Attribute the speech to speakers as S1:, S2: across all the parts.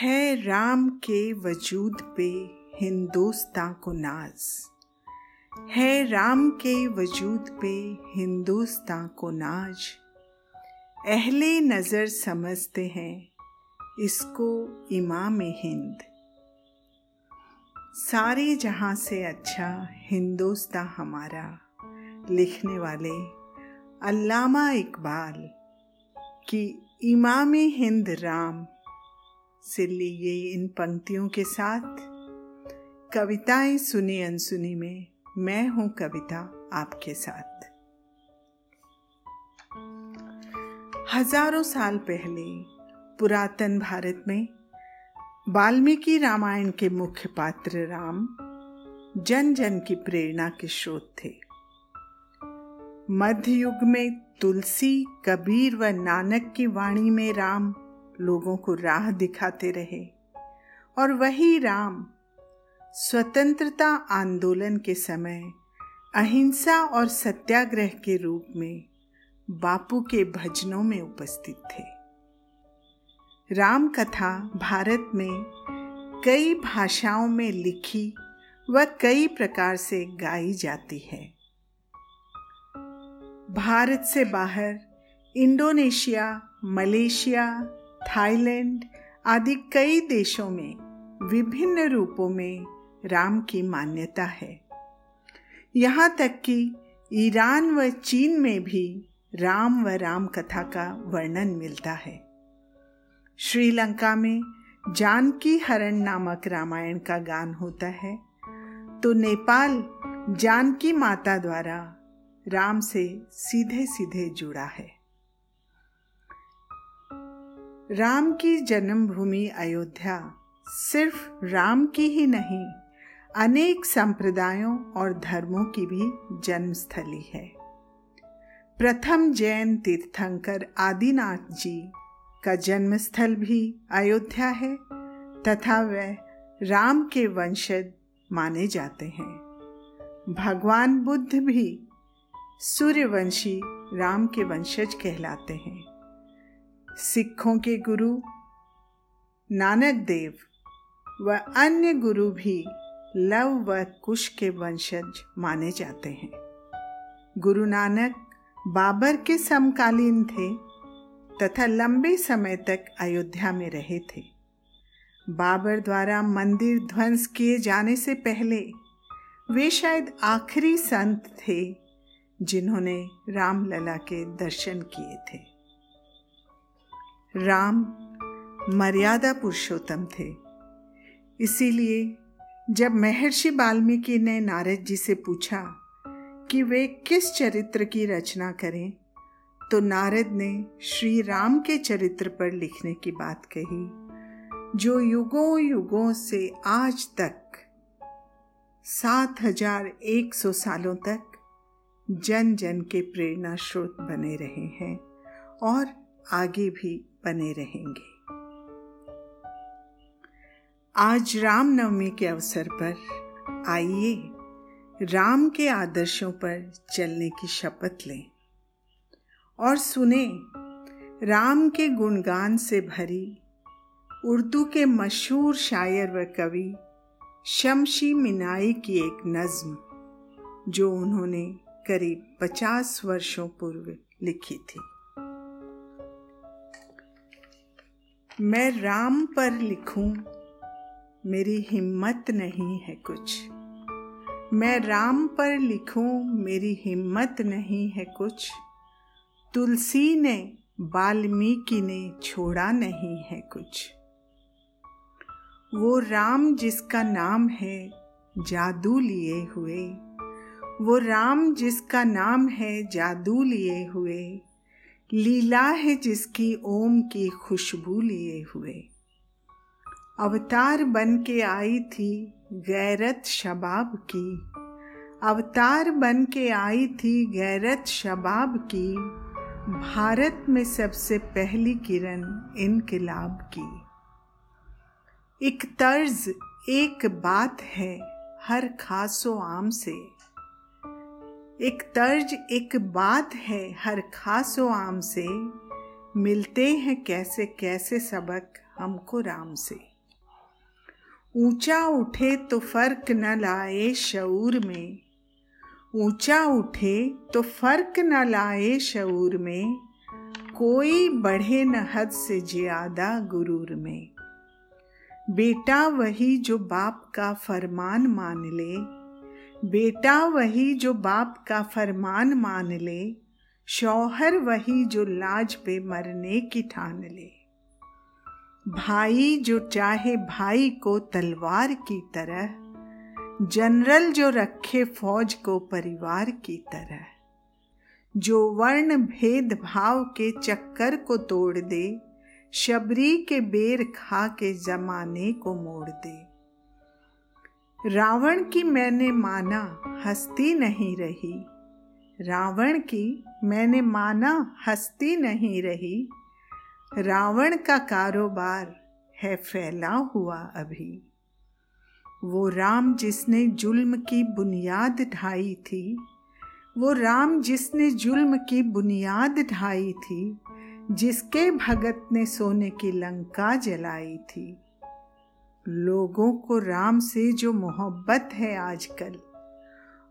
S1: है राम के वजूद पे हिंदुस्तान को नाज। है राम के वजूद पे हिंदुस्तान को नाज। अहले नज़र समझते हैं इसको इमाम हिंद। सारे जहाँ से अच्छा हिंदुस्तान हमारा, लिखने वाले अल्लामा इकबाल की इमाम हिंद राम से लिए इन पंक्तियों के साथ। कविताएँ सुनी अनसुनी में, मैं हूँ कविता आपके साथ। हज़ारों साल पहले, पुरातन भारत में, वाल्मीकि रामायण के मुख्य पात्र राम, जन जन की प्रेरणा के स्रोत थे। मध्य युग में तुलसी, कबीर व नानक की वाणी में राम लोगों को राह दिखाते रहे। और वही राम स्वतंत्रता आंदोलन के समय अहिंसा और सत्याग्रह के रूप में बापू के भजनों में उपस्थित थे। राम कथा भारत में कई भाषाओं में लिखी व कई प्रकार से गाई जाती है। भारत से बाहर इंडोनेशिया, मलेशिया थाईलैंड आदि कई देशों में विभिन्न रूपों में राम की मान्यता है। यहाँ तक कि ईरान व चीन में भी राम व राम कथा का वर्णन मिलता है। श्रीलंका में जानकी हरण नामक रामायण का गान होता है तो नेपाल जानकी माता द्वारा राम से सीधे सीधे जुड़ा है। राम की जन्मभूमि अयोध्या। सिर्फ़ राम की ही नहीं, अनेक संप्रदायों और धर्मों की भी जन्मस्थली है। प्रथम जैन तीर्थंकर आदिनाथ जी का जन्मस्थल भी अयोध्या है, तथा वह राम के वंशज माने जाते हैं। भगवान बुद्ध भी सूर्यवंशी राम के वंशज कहलाते हैं। सिखों के गुरु, नानक देव व अन्य गुरु भी लव व कुश के वंशज माने जाते हैं। गुरु नानक बाबर के समकालीन थे तथा लंबे समय तक अयोध्या में रहे थे। बाबर द्वारा मंदिर ध्वंस किए जाने से पहले वे शायद आखिरी संत थे जिन्होंने रामलला के दर्शन किए थे। राम मर्यादा पुरुषोत्तम थे। इसीलिए जब महर्षि वाल्मीकि ने नारद जी से पूछा कि वे किस चरित्र की रचना करें तो नारद ने श्री राम के चरित्र पर लिखने की बात कही, जो युगों युगों से आज तक, सात हज़ार एक सौ सालों तक जन जन के प्रेरणा स्रोत बने रहे हैं और आगे भी बने रहेंगे। आज रामनवमी के अवसर पर आइए राम के आदर्शों पर चलने की शपथ लें और सुने राम के गुणगान से भरी उर्दू के मशहूर शायर व कवि शमशी मिनाई की एक नज्म, जो उन्होंने करीब पचास वर्षों पूर्व लिखी थी। मैं राम पर लिखूं, मेरी हिम्मत नहीं है कुछ। मैं राम पर लिखूं, मेरी हिम्मत नहीं है कुछ। तुलसी ने, वाल्मीकि ने छोड़ा नहीं है कुछ। वो राम जिसका नाम है, जादू लिए हुए। वो राम जिसका नाम है, जादू लिए हुए। लीला है जिसकी ओम की खुशबू लिए हुए। अवतार बन के आई थी गैरत शबाब की। अवतार बन के आई थी गैरत शबाब की। भारत में सबसे पहली किरण इनकलाब की। एक तर्ज, एक बात है हर खासो आम से। एक तर्ज, एक बात है हर खासो आम से। मिलते हैं कैसे कैसे सबक हमको राम से। ऊँचा उठे तो फ़र्क न लाए शऊर में। ऊँचा उठे तो फ़र्क न लाए शऊर में। कोई बढ़े न हद से ज़्यादा गुरूर में। बेटा वही जो बाप का फरमान मान ले। बेटा वही जो बाप का फरमान मान ले, शौहर वही जो लाज पे मरने की ठान ले। भाई जो चाहे भाई को तलवार की तरह, जनरल जो रखे फौज को परिवार की तरह। जो वर्ण भेद भाव के चक्कर को तोड़ दे, शबरी के बेर खा के जमाने को मोड़ दे। रावण की मैंने माना हस्ती नहीं रही। रावण की मैंने माना हस्ती नहीं रही। रावण का कारोबार है फैला हुआ अभी। वो राम जिसने जुल्म की बुनियाद ढाई थी, वो राम जिसने जुल्म की बुनियाद ढाई थी, जिसके भगत ने सोने की लंका जलाई थी। लोगों को राम से जो मोहब्बत है आजकल।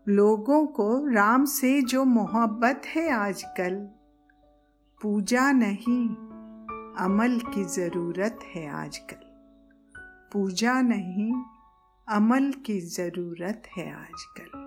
S1: लोगों को राम से जो मोहब्बत है आजकल। पूजा नहीं, अमल की ज़रूरत है आजकल। पूजा नहीं, अमल की ज़रूरत है आजकल।